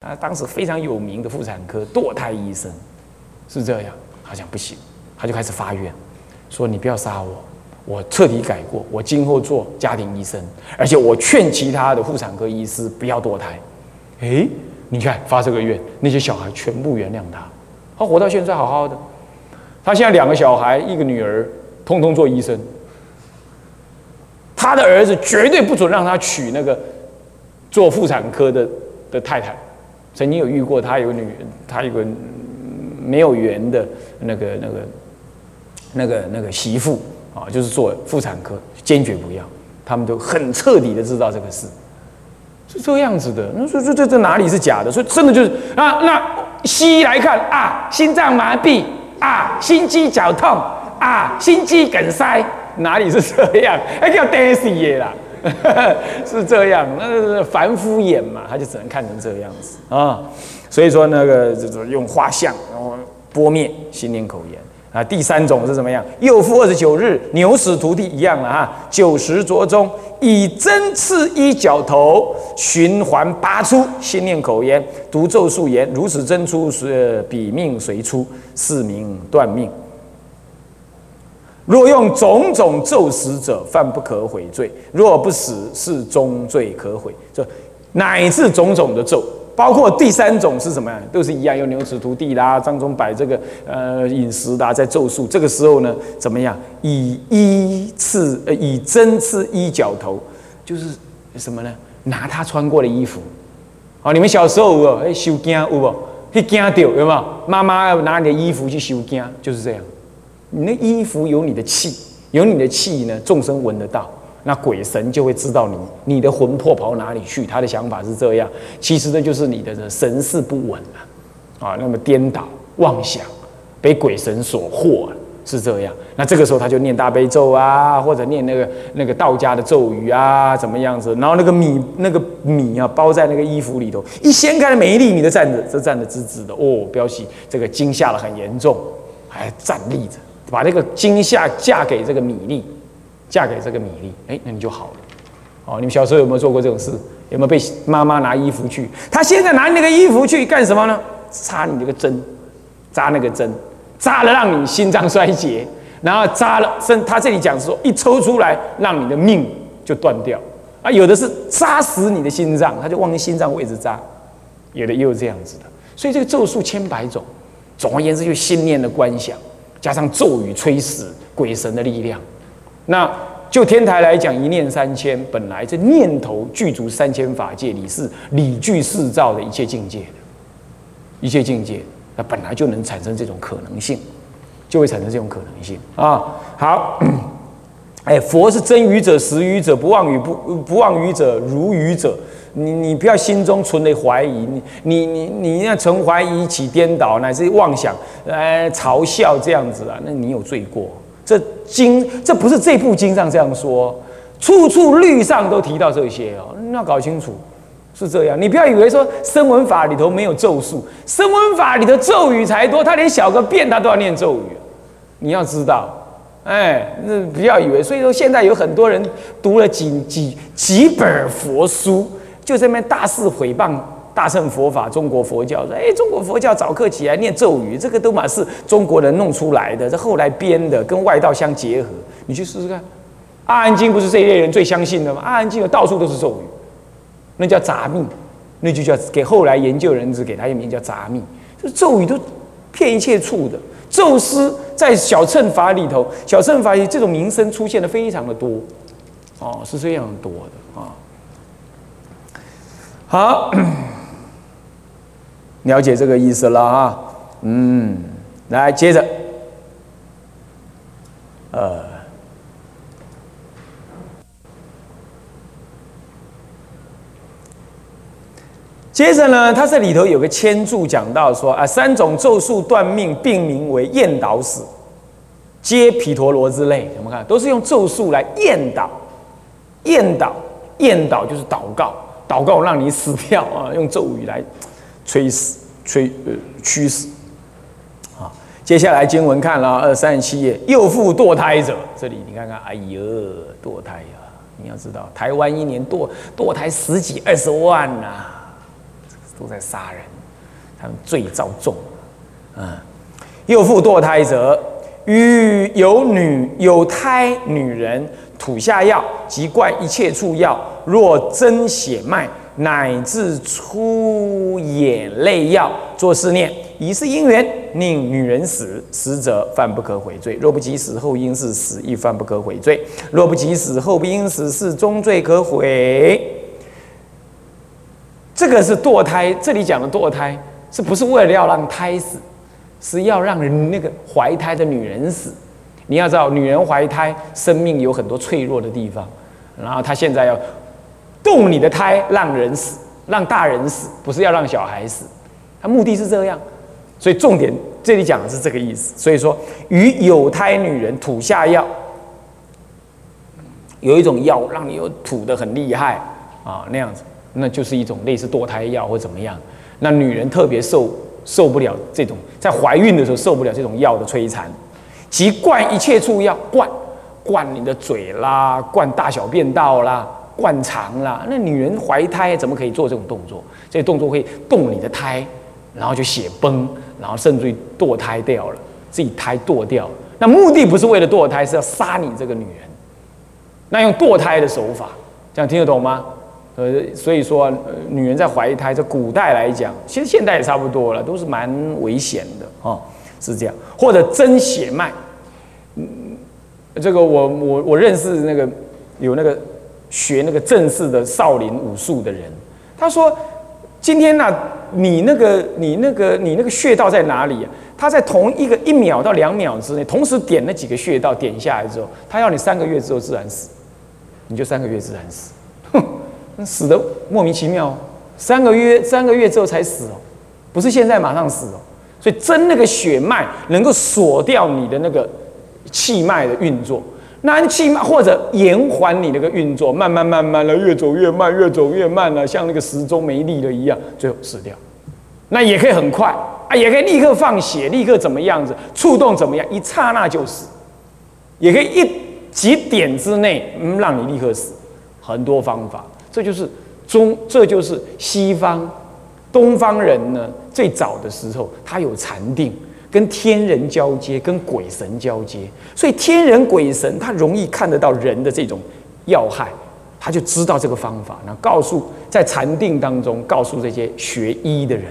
啊，当时非常有名的妇产科堕胎医生，是这样。他讲不行，他就开始发愿，说你不要杀我，我彻底改过，我今后做家庭医生，而且我劝其他的妇产科医师不要堕胎。诶，你看发这个愿，那些小孩全部原谅他，他活到现在好好的。他现在两个小孩，一个女儿，通通做医生。他的儿子绝对不准让他娶那个做妇产科的的太太。曾经有遇过，他有女，他有个没有缘的那个、那个、那个、那个媳妇啊，就是做妇产科，坚决不要。他们都很彻底的知道这个事，是这样子的。那说这这这哪里是假的？所以真的就是啊，那西医来看啊，心脏麻痹啊，心肌绞痛啊，心肌梗塞，哪里是这样？还叫 Daisy 啦。是这样，那是凡夫眼嘛，他就只能看成这样子啊。所以说那个就是用画像，然后拨灭心念口言啊。第三种是怎么样？又复二十九日，牛死徒弟一样了哈。九时着中，以针刺一脚头，循环拔出，心念口言，读咒术言：如此针出，是彼命随出，是名断命。若用种种咒死者，犯不可悔罪；若不死，是终罪可悔。这乃至种种的咒，包括第三种是什么呀？都是一样，用牛齿涂地啦，张中摆这个呃饮食啦，在咒术。这个时候呢，怎么样？以衣刺呃，以针刺衣脚头，就是什么呢？拿他穿过的衣服。哦，你们小时候有哎修惊有不？去惊掉有没有？妈妈要拿你的衣服去修惊，就是这样。你那衣服有你的气，有你的气呢，众生闻得到，那鬼神就会知道你你的魂魄跑哪里去。他的想法是这样，其实这就是你的神识不稳了，啊，那么颠倒妄想，被鬼神所惑，是这样。那这个时候他就念大悲咒啊，或者念那个那个道家的咒语啊，怎么样子？然后那个米那个米啊，包在那个衣服里头，一掀开每一粒米都站着，都站得直直的哦，表示这个惊吓了很严重，还站立着。把这个惊吓嫁给这个米粒，嫁给这个米粒，哎，那你就好了。哦，你们小时候有没有做过这种事？有没有被妈妈拿衣服去？他现在拿那个衣服去干什么呢？插你这个针，扎那个针，扎了让你心脏衰竭，然后扎了，甚他这里讲说一抽出来，让你的命就断掉。啊，有的是扎死你的心脏，他就往你心脏位置扎，有的也有这样子的。所以这个咒术千百种，总而言之，就心念的观想。加上咒语催死鬼神的力量，那就天台来讲，一念三千，本来这念头具足三千法界你是理具四照的一切境界的，一切境界，那本来就能产生这种可能性，就会产生这种可能性啊。好，哎，佛是真愚者、实愚者、不妄语不不妄语者、如愚者。你你不要心中存的怀疑，你你你你要存怀疑起颠倒，乃至妄想，呃，嘲笑这样子啊，那你有罪过。这经这不是这部经上这样说，处处律上都提到这些哦，你要搞清楚是这样。你不要以为说声闻法里头没有咒术，声闻法里的咒语才多，他连小个便他都要念咒语。你要知道，哎，那不要以为。所以说现在有很多人读了几几几本佛书。就这边大肆诽谤大乘佛法、中国佛教，说：“哎，中国佛教早课起来念咒语，这个都嘛是中国人弄出来的，这后来编的，跟外道相结合。你去试试看，《阿含经》不是这一类人最相信的吗？《阿含经》到处都是咒语，那叫杂密，那就叫给后来研究人士给他一名叫杂密。这咒语都骗一切处的，咒师在小乘法里头，小乘法里这种名声出现的非常的多，哦，是这样多的啊。”好，了解这个意思了啊。嗯，来接着，呃，接着呢，它这里头有个签注讲到说啊，三种咒术断命，并名为厌导死，皆毗陀罗之类。我们看，都是用咒术来厌导，厌导，厌导就是祷告。祷告让你死掉啊！用咒语来催死、催呃驱死啊！接下来经文看了二三十七页，又复堕胎者，这里你看看，哎呦，堕胎呀！你要知道，台湾一年堕堕胎十几二十万呐，都在杀人，他们罪造重，嗯，又复堕胎者，与有女有胎女人吐下药及灌一切处药，若真血脉。乃至出眼泪药，做试念：以是因缘，令女人死，死者犯不可悔罪；若不及死，后因是死，亦犯不可悔罪；若不及死，后不因死，是终罪可悔。这个是堕胎，这里讲的堕胎，是不是为了要让胎死？是要让人那个怀胎的女人死。你要知道，女人怀胎，生命有很多脆弱的地方，然后她现在要。动你的胎，让人死，让大人死，不是要让小孩死，他目的是这样，所以重点这里讲的是这个意思。所以说，与有胎女人吐下药，有一种药让你有吐的很厉害啊，那样子，那就是一种类似堕胎药或怎么样。那女人特别受受不了这种，在怀孕的时候受不了这种药的摧残，即灌一切处药，灌灌你的嘴啦，灌大小便道啦。灌肠啦，那女人怀胎怎么可以做这种动作？这动作会动你的胎，然后就血崩，然后甚至于堕胎掉了，自己胎堕掉。那目的不是为了堕胎，是要杀你这个女人。那用堕胎的手法，这样听得懂吗？呃，所以说，女人在怀胎，在古代来讲，其实现代也差不多了，都是蛮危险的哦，是这样。或者真血脉，嗯，这个我我我认识那个有那个。学那个正式的少林武术的人，他说：“今天呢，你那个、你那个、你那个穴道在哪里？他在同一个一秒到两秒之内，同时点那几个穴道，点下来之后，他要你三个月之后自然死，你就三个月自然死，哼，死的莫名其妙，三个月三个月之后才死哦，不是现在马上死哦，所以针那个血脉能够锁掉你的那个气脉的运作。”那气脉或者延缓你那个运作，慢慢慢慢的越走越慢，越走越慢了，像那个时钟没力了一样，最后死掉。那也可以很快啊，也可以立刻放血，立刻怎么样子，触动怎么样，一刹那就死。也可以一几点之内，嗯，让你立刻死。很多方法，这就是中，这就是西方，东方人呢最早的时候，他有禅定。跟天人交接，跟鬼神交接，所以天人鬼神他容易看得到人的这种要害，他就知道这个方法，那告诉在禅定当中告诉这些学医的人，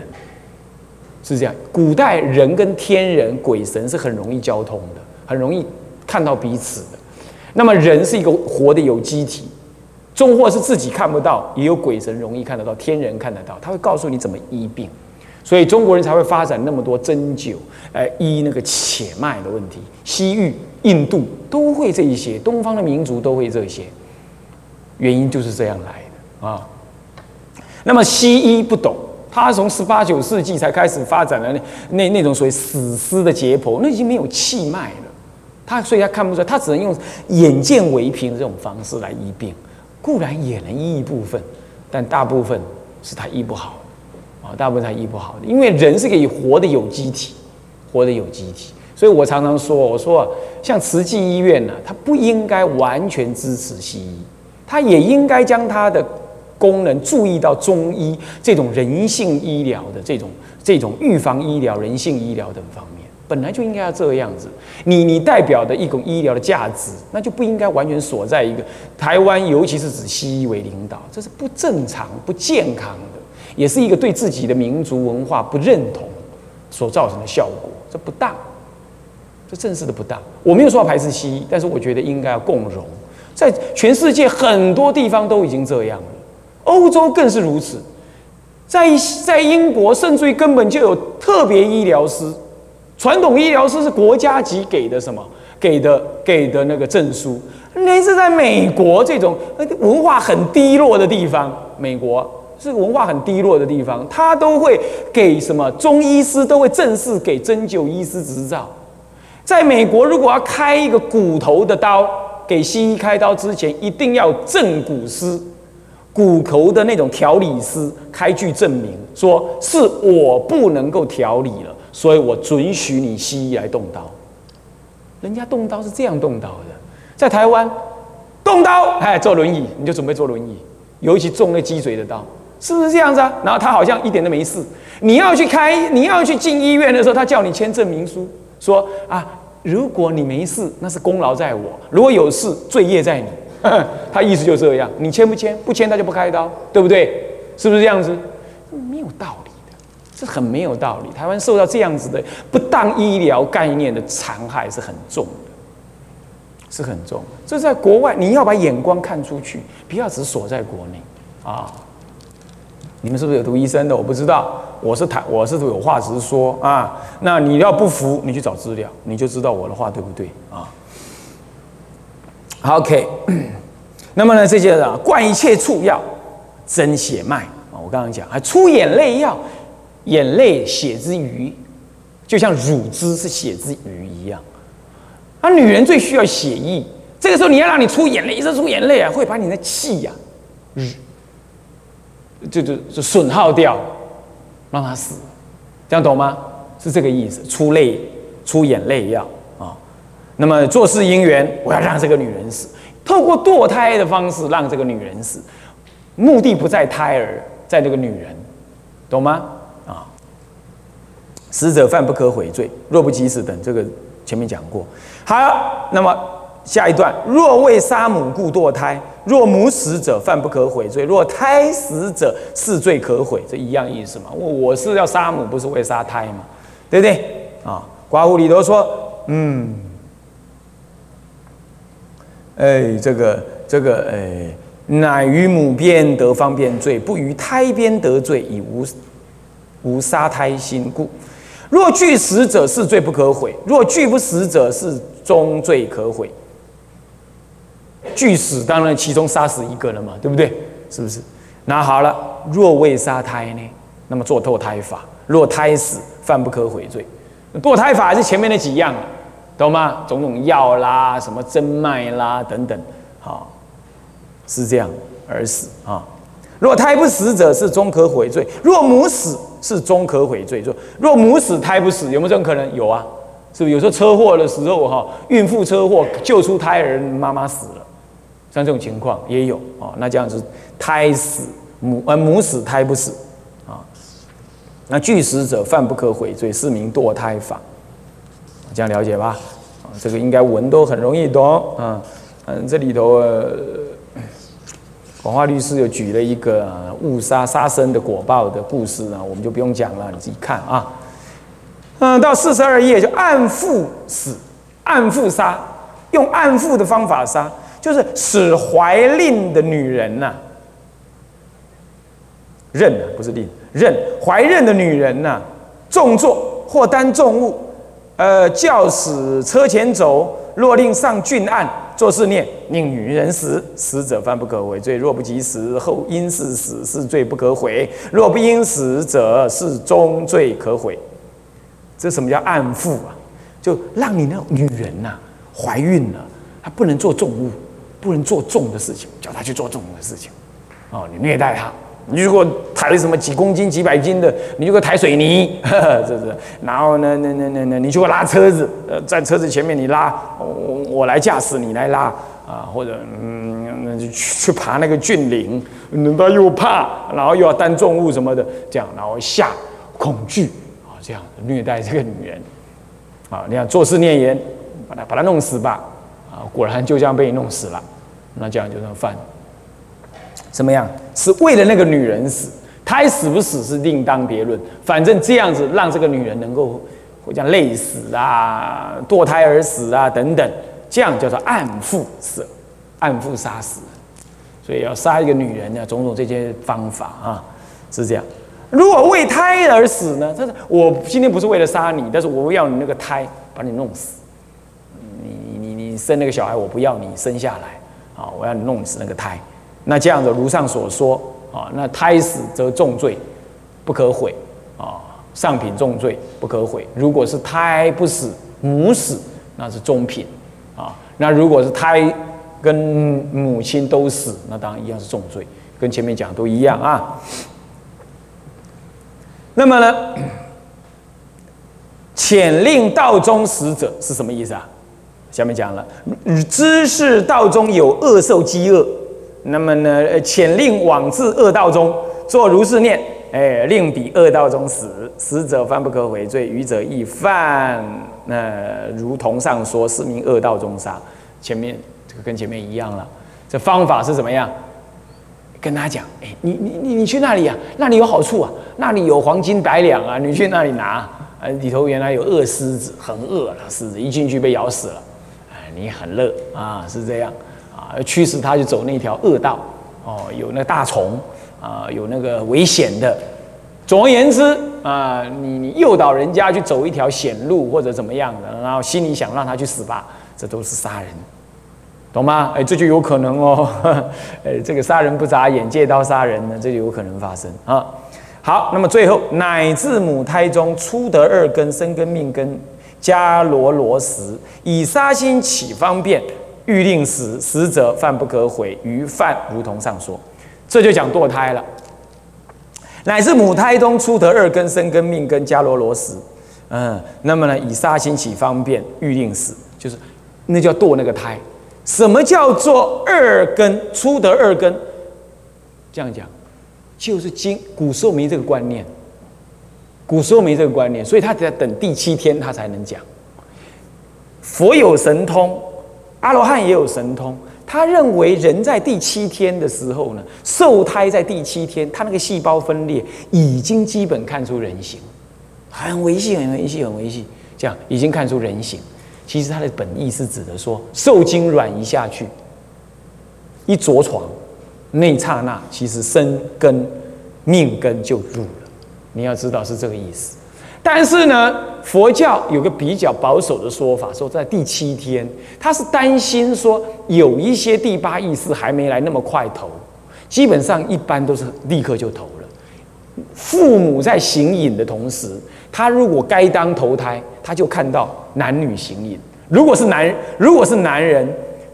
是这样。古代人跟天人鬼神是很容易交通的，很容易看到彼此的。那么人是一个活的有机体，终或是自己看不到，也有鬼神容易看得到，天人看得到，他会告诉你怎么医病。所以中国人才会发展那么多针灸，呃，医那个血脉的问题。西域、印度都会这一些，东方的民族都会这些，原因就是这样来的啊。那么西医不懂，他从十八九世纪才开始发展了那那那种所谓死尸的解剖，那已经没有气脉了，他所以他看不出来，他只能用眼见为凭的这种方式来医病，固然也能医一部分，但大部分是他医不好。大部分他医不好的，因为人是个活的有机体，活的有机体，所以我常常说，我说像慈济医院呢，它不应该完全支持西医，它也应该将它的功能注意到中医这种人性医疗的这种这种预防医疗、人性医疗等方面，本来就应该要这个样子。你你代表的一种医疗的价值，那就不应该完全锁在一个台湾，尤其是指西医为领导，这是不正常、不健康的。也是一个对自己的民族文化不认同所造成的效果，这不当，这正式的不当。我没有说要排斥西医，但是我觉得应该要共荣。在全世界很多地方都已经这样了，欧洲更是如此。在在英国，甚至于根本就有特别医疗师，传统医疗师是国家级给的什么给的给的那个证书。那是在美国这种文化很低落的地方，美国。是文化很低落的地方，他都会给什么中医师都会正式给针灸医师执照。在美国，如果要开一个骨头的刀，给西医开刀之前，一定要正骨师、骨头的那种调理师开具证明，说是我不能够调理了，所以我准许你西医来动刀。人家动刀是这样动刀的，在台湾动刀，哎，坐轮椅你就准备坐轮椅，尤其中那脊椎的刀。是不是这样子啊？然后他好像一点都没事。你要去开，你要去进医院的时候，他叫你签证明书，说啊，如果你没事，那是功劳在我；如果有事，罪业在你。他意思就这样，你签不签？不签他就不开刀，对不对？是不是这样子？没有道理的，这很没有道理。台湾受到这样子的不当医疗概念的残害是很重的，是很重。这在国外，你要把眼光看出去，不要只锁在国内啊。你们是不是有读医生的？我不知道，我是谈，我是有话直说啊。那你要不服，你去找资料，你就知道我的话对不对啊？OK，那么呢，这些啊，灌一切处药，增血脉啊。我刚刚讲，还出眼泪药，眼泪血之余，就像乳汁是血之余一样。啊，女人最需要血液，这个时候你要让你出眼泪，一直出眼泪啊，会把你的气呀，日。就就就损耗掉，让他死，这样懂吗？是这个意思。出泪、出眼泪药啊。那么做事因缘，我要让这个女人死，透过堕胎的方式让这个女人死，目的不在胎儿，在这个女人，懂吗？啊。死者犯不可悔罪，若不及时等，这个前面讲过。好，那么。下一段，若为杀母故堕胎，若母死者犯不可悔罪；若胎死者是罪可悔，这一样意思嘛？我我是要杀母，不是为杀胎嘛？对不对？啊，寡妇里头说，嗯，哎，这个这个，哎，乃于母边得方便罪，不于胎边得罪，以无无杀胎心故。若具死者是罪不可悔，若具不死者是终罪可悔。拒死，当然其中杀死一个了嘛，对不对？是不是？那好了，若未杀胎呢？那么做堕胎法，若胎死，犯不可悔罪。堕胎法还是前面那几样，懂吗？种种药啦，什么真脉啦等等，好，是这样而死啊。若胎不死者是终可悔罪，若母死是终可悔罪。若若母死胎不死，有没有这种可能？有啊，是不是？有时候车祸的时候哈，孕妇车祸救出胎儿，妈妈死了。像这种情况也有哦，那这样子胎死母呃母死胎不死啊，那拒死者犯不可悔罪，是名堕胎法，这样了解吧？啊，这个应该文都很容易懂啊。嗯，这里头广化律师又举了一个误杀杀生的果报的故事呢，我们就不用讲了，你自己看啊。嗯，到四十二页就暗腹死，暗腹杀，用暗腹的方法杀。就是使怀令的女人呐，妊啊不是令，妊怀孕的女人呐，重坐或担重物，呃，教使车前走，若令上郡案，做事念，令女人死，死者犯不可悔罪；若不及时，后因是死，是罪不可悔；若不因死者，是终罪可悔。这什么叫暗妇啊？就让你那女人呐怀孕了，她不能做重物。不能做重的事情，叫他去做重的事情，哦，你虐待他。你如果抬什么几公斤、几百斤的，你如果抬水泥，是不是？然后呢，那那那那，你就拉车子，呃，在车子前面你拉，我我来驾驶，你来拉啊，或者嗯，那就去去爬那个峻岭，他又怕，然后又要担重物什么的，这样，然后吓恐惧啊，这样虐待这个女人啊，你看做事念言，把他把他弄死吧。果然就这样被你弄死了，那这样就算犯。怎么样？是为了那个女人死，胎死不死是另当别论。反正这样子让这个女人能够，或叫累死啊、堕胎而死啊等等，这样叫做暗腹死，暗腹杀死。所以要杀一个女人呢，种种这些方法啊，是这样。如果为胎而死呢？他说我今天不是为了杀你，但是我要你那个胎把你弄死。生那个小孩，我不要你生下来，啊，我要你弄死那个胎。那这样子，如上所说，啊，那胎死则重罪，不可悔，啊，上品重罪不可悔。如果是胎不死，母死，那是中品，啊，那如果是胎跟母亲都死，那当然一样是重罪，跟前面讲都一样啊。那么呢，遣令道中死者是什么意思啊？下面讲了，知是道中有恶受饥饿，那么呢，遣令往至恶道中，做如是念，哎，令彼恶道中死，死者犯不可悔罪，愚者亦犯。那如同上说，是名恶道中杀。前面这个跟前面一样了。这方法是怎么样？跟他讲，哎，你你你你去那里啊？那里有好处啊，那里有黄金百两啊，你去那里拿。呃，里头原来有恶狮子，很饿了，狮子一进去被咬死了。你很乐啊，是这样啊，驱使他去走那条恶道。哦，有那大虫啊，有那个危险的。总而言之啊，你你诱导人家去走一条险路或者怎么样的，然后心里想让他去死吧，这都是杀人，懂吗？哎，这就有可能哦。哎，这个杀人不眨眼，借刀杀人呢，这就有可能发生啊。好，那么最后乃至母胎中初得二根生根命根迦罗罗时，以杀心起方便，欲令死，死者犯不可悔，于犯如同上说，这就讲堕胎了。乃至母胎中出得二根生根命根迦罗罗时，嗯，那么呢，以杀心起方便，欲令死，就是那叫堕那个胎。什么叫做二根出得二根？这样讲，就是今古时候没这个观念，古时候没这个观念，所以他得等第七天他才能讲。佛有神通，阿罗汉也有神通。他认为人在第七天的时候呢，受胎在第七天，他那个细胞分裂已经基本看出人形，很维系，很维系，很维系，这样已经看出人形。其实他的本意是指的说，受精卵一下去，一着床，那刹那其实生根命根就入。你要知道是这个意思。但是呢，佛教有个比较保守的说法，说在第七天，他是担心说有一些第八意识还没来那么快投，基本上一般都是立刻就投了。父母在行影的同时，他如果该当投胎，他就看到男女行影。如果是男，如果是男人。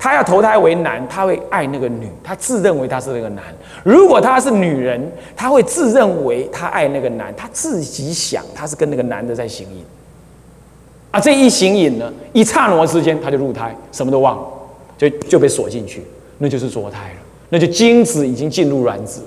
他要投胎为男，他会爱那个女，他自认为他是那个男。如果他是女人，他会自认为他爱那个男，他自己想他是跟那个男的在行淫。啊，这一行淫呢，一刹那之间他就入胎，什么都忘了，就就被锁进去，那就是堕胎了，那就精子已经进入卵子。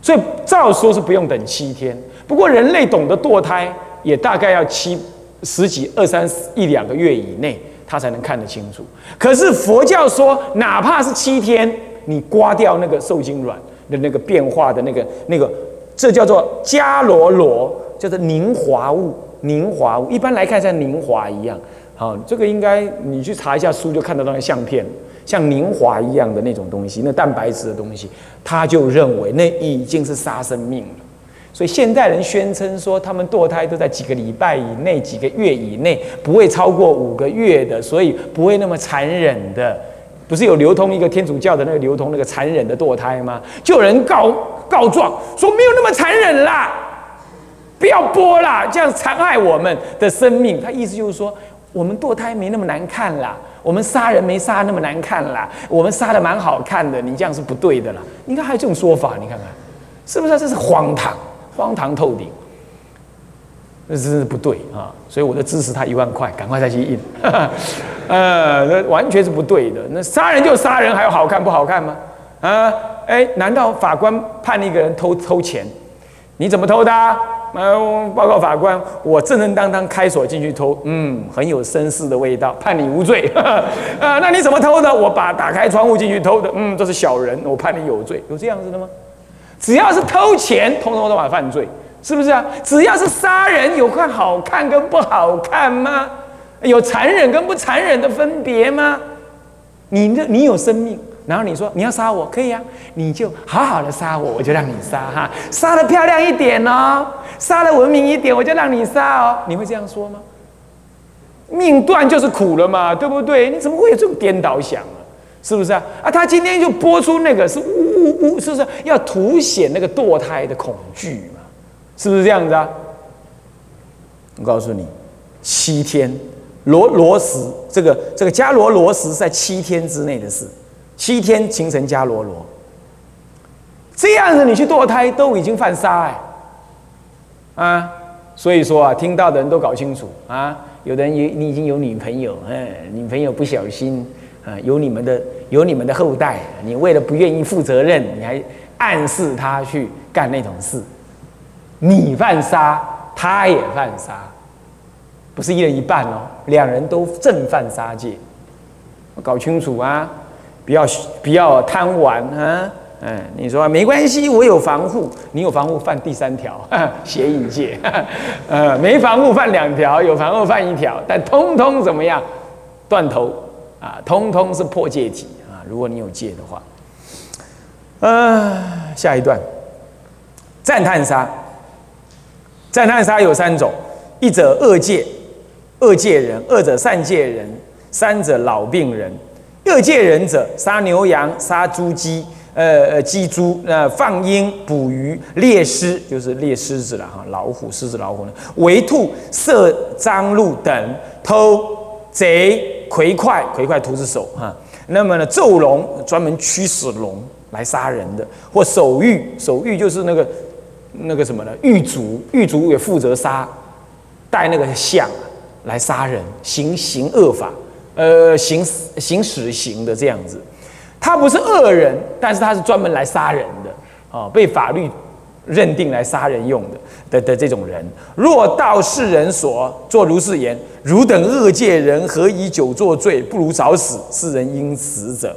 所以照说是不用等七天，不过人类懂得堕胎，也大概要七十几二三一两个月以内。他才能看得清楚。可是佛教说，哪怕是七天，你刮掉那个受精卵的那个变化的那个那个，这叫做迦罗罗，叫做凝华物。凝华物一般来看像凝华一样。好，这个应该你去查一下书就看得到那相片，像凝华一样的那种东西，那蛋白质的东西，他就认为那已经是杀生命了。所以现代人宣称说，他们堕胎都在几个礼拜以内、几个月以内，不会超过五个月的，所以不会那么残忍的。不是有流通一个天主教的那个流通那个残忍的堕胎吗？就有人告告状说没有那么残忍啦，不要播啦，这样残害我们的生命。他意思就是说，我们堕胎没那么难看啦，我们杀人没杀那么难看啦，我们杀的蛮好看的，你这样是不对的啦。你看还有这种说法，你看看是不是？这是荒唐。荒唐透顶，那真是不对啊！所以我就支持他一万块，赶快再去印。呃，那完全是不对的。那杀人就杀人，还有好看不好看吗？啊，哎，难道法官判一个人偷偷钱？你怎么偷的？呃，报告法官，我正正当当开锁进去偷，嗯，很有绅士的味道，判你无罪。呃，那你怎么偷的？我把打开窗户进去偷的，嗯，这是小人，我判你有罪。有这样子的吗？只要是偷钱，通通都把犯罪，是不是啊？只要是杀人，有看好看跟不好看吗？有残忍跟不残忍的分别吗？你这你有生命，然后你说你要杀我，可以啊，你就好好的杀我，我就让你杀哈，杀的漂亮一点哦，杀的文明一点，我就让你杀哦。你会这样说吗？命断就是苦了嘛，对不对？你怎么会有这种颠倒想？是不是啊？啊，他今天就播出那个是呜呜呜，是不是要凸显那个堕胎的恐惧嘛？是不是这样子啊？我告诉你，七天罗罗时，这个这个迦罗罗时在七天之内的事，七天形成迦罗罗，这样子你去堕胎都已经犯杀哎，啊，所以说啊，听到的人都搞清楚啊，有的人有你已经有女朋友，哎，女朋友不小心。啊，有你们的，有你们的后代，你为了不愿意负责任，你还暗示他去干那种事。你犯杀，他也犯杀，不是一人一半哦，两人都正犯杀戒，搞清楚啊！不要不要贪玩啊！嗯，你说没关系，我有防护，你有防护犯第三条邪淫戒，呃，没防护犯两条，有防护犯一条，但通通怎么样？断头啊，通通是破戒体啊！如果你有戒的话，呃，下一段赞叹杀。赞叹杀有三种：一者恶戒，恶戒人；二者善戒人；三者老病人。恶戒人者，杀牛羊，杀猪鸡，呃呃鸡猪，呃放鹰捕鱼，猎狮就是猎狮子了哈，老虎、狮子、老虎呢，围兔、射张鹿等，偷贼魁快，魁快徒是手哈。那么呢，咒龙专门驱使龙来杀人的，或守狱，守狱就是那个。那个什么呢？狱卒，狱卒也负责杀，带那个象来杀人，行行恶法，呃，行行死刑的这样子。他不是恶人，但是他是专门来杀人的啊，被法律认定来杀人用的的的这种人。若道世人所作如是言，汝等恶界人何以久作罪？不如早死。世人应死者。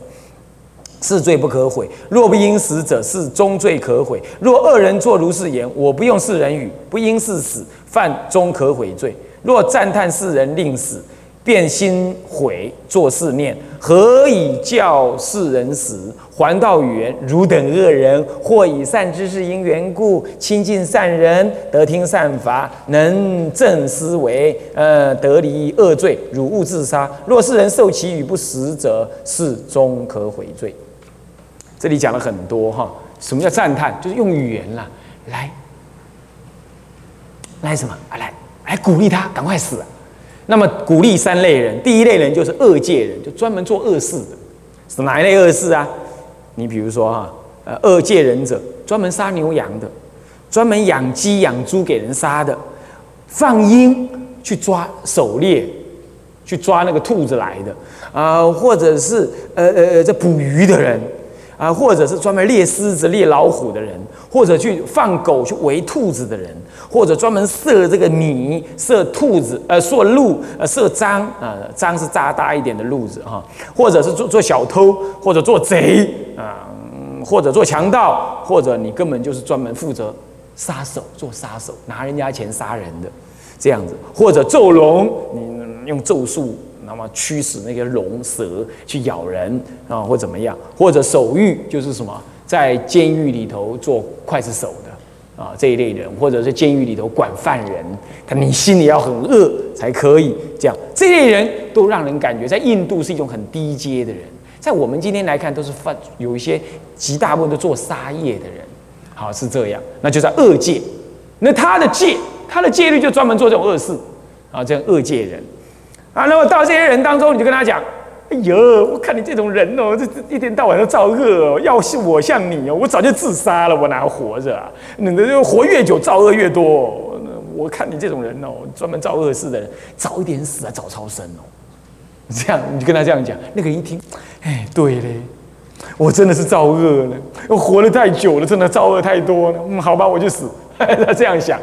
是罪不可悔，若不因死者，是终罪可悔。若恶人作如是言，我不用世人语，不因是死，犯终可悔罪。若赞叹世人令死，便心悔作四念，何以教世人死？还道语言：汝等恶人，或以善知识因缘故，亲近善人，得听善法，能正思维，呃，得离恶罪，汝勿自杀。若世人受其语不死者，是终可悔罪。这里讲了很多哈，什么叫赞叹？就是用语言啦，来，来什么啊？来，来鼓励他赶快死。那么鼓励三类人，第一类人就是恶界人，就专门做恶事的。是哪一类恶事啊？你比如说哈，呃，恶界人者专门杀牛羊的，专门养鸡养猪给人杀的，放鹰去抓狩猎，去抓那个兔子来的啊，或者是呃呃呃，这捕鱼的人。啊，或者是专门猎狮子、猎老虎的人，或者去放狗去围兔子的人，或者专门射这个拟、射兔子、呃，射鹿、呃，射獐啊，獐是扎大一点的鹿子哈，或者是做做小偷，或者做贼啊，或者做强盗，或者你根本就是专门负责杀手，做杀手拿人家钱杀人的这样子，或者咒龙，你用咒术。那么驱使那个龙蛇去咬人啊，或怎么样？或者手狱就是什么，在监狱里头做刽子手的啊这一类人，或者是监狱里头管犯人，他你心里要很恶才可以这样。这类人都让人感觉在印度是一种很低阶的人，在我们今天来看都是犯有一些极大部分都做杀业的人，好是这样，那就在恶界。那他的戒，他的戒律就专门做这种恶事啊，这样恶界人。啊，那么到这些人当中，你就跟他讲：“哎呦，我看你这种人哦，这这一天到晚都造恶哦。要是我像你哦，我早就自杀了，我哪活着啊？你的活越久，造恶越多。我看你这种人哦，专门造恶事的人，早一点死啊，早超生哦。这样你就跟他这样讲，那个人一听，哎，对嘞，我真的是造恶了，我活得太久了，真的造恶太多了。嗯，好吧，我就死。他这样想。”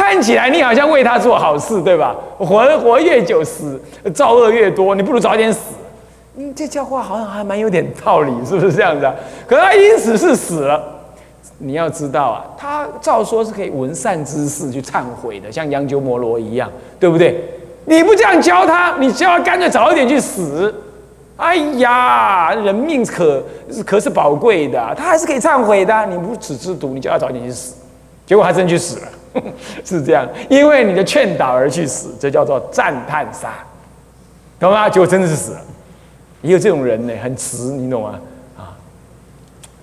看起来你好像为他做好事，对吧？活活越久死，造恶越多，你不如早点死。嗯，这叫话好像还蛮有点道理，是不是这样子啊？可他因此是死了。你要知道啊，他照说是可以闻善之事去忏悔的，像杨鸠摩罗一样，对不对？你不这样教他，你教他干脆早一点去死。哎呀，人命可可是宝贵的，他还是可以忏悔的。你无耻之徒，你叫他早点去死，结果他真去死了。是这样，因为你的劝导而去死，这叫做赞叹杀，懂吗？结果真的是死了。也有这种人呢，很慈，你懂吗？啊，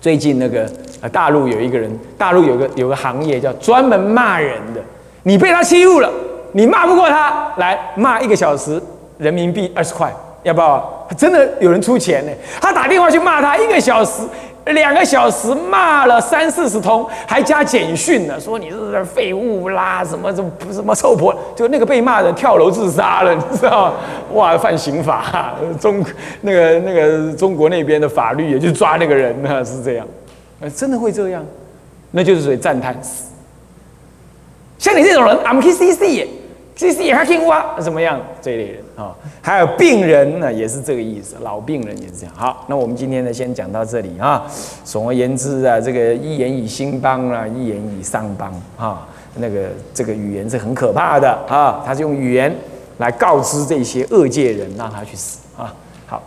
最近那个啊，大陆有一个人，大陆有个有个行业叫专门骂人的，你被他欺负了，你骂不过他，来骂一个小时，人民币二十块，要不要？真的有人出钱呢，他打电话去骂他一个小时。两个小时骂了三四十通，还加简讯呢，说你是废物啦，什么什么什么臭婆，就那个被骂的跳楼自杀了，你知道？哇，犯刑法，中那个那个中国那边的法律也就抓那个人呢，是这样。呃，真的会这样，那就是属于赞叹死。像你这种人，I'm K C C 耶，C C 也还听哇，怎么样？这一类人啊，还有病人呢，也是这个意思，老病人也是这样。好，那我们今天呢，先讲到这里啊。总而言之啊，这个一言以兴邦啊，一言以丧邦啊，那个这个语言是很可怕的啊，他是用语言来告知这些恶界人，让他去死啊。好，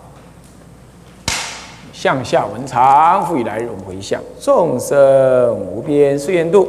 向下文长，复以来日我们回向，众生无边誓愿度。